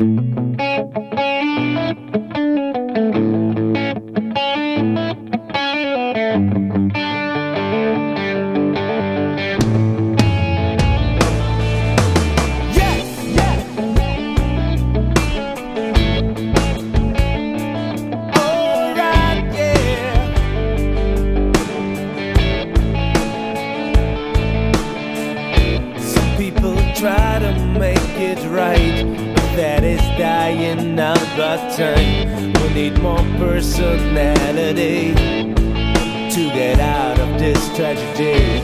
Alright, out time. We need more personality to get out of this tragedy.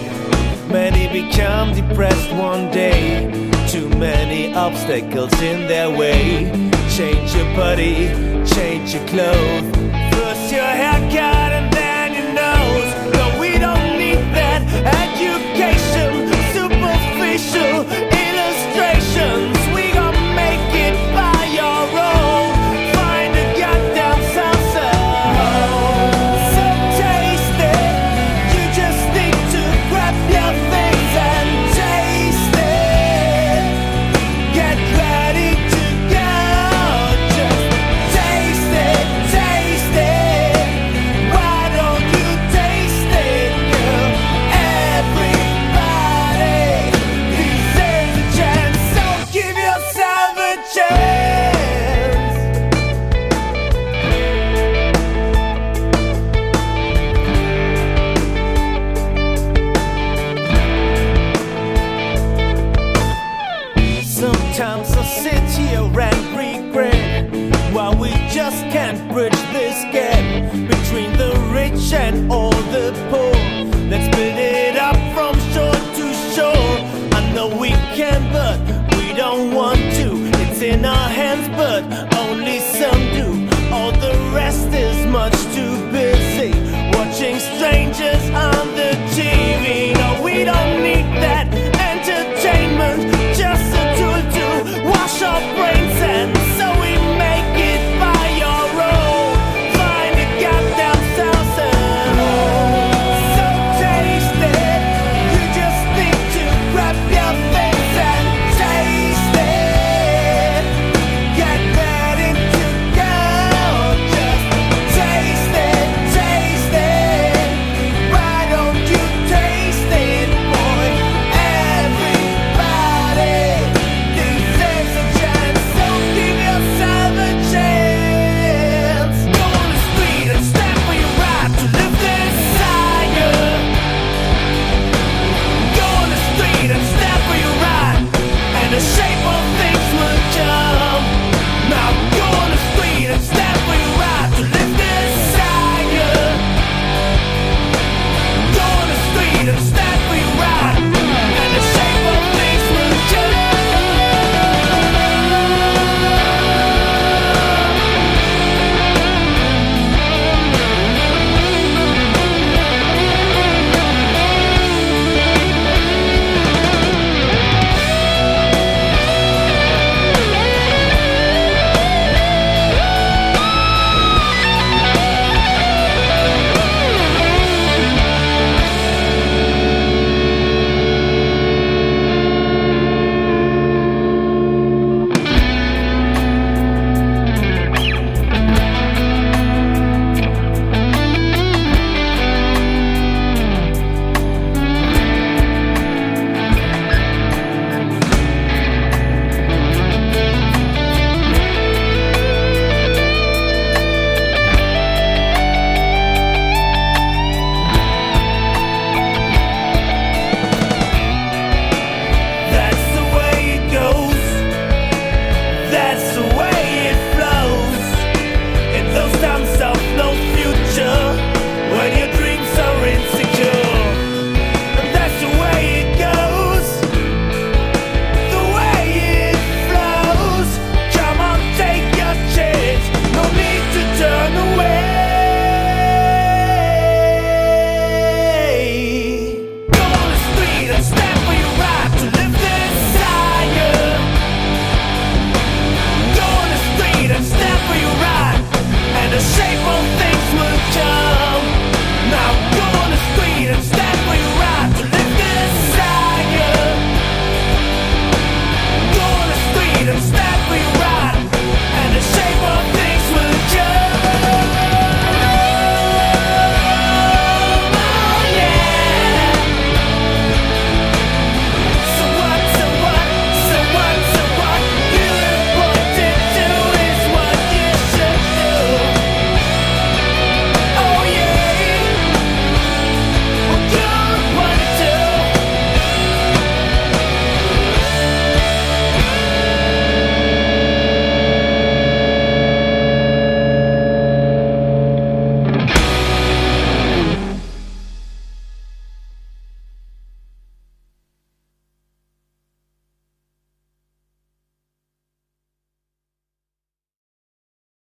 Many become depressed one day. Too many obstacles in their way. Change your body, change your clothes. First your haircut this gap between the rich and all the poor. Let's build it up from shore to shore. I know we can, but we don't want to. It's in our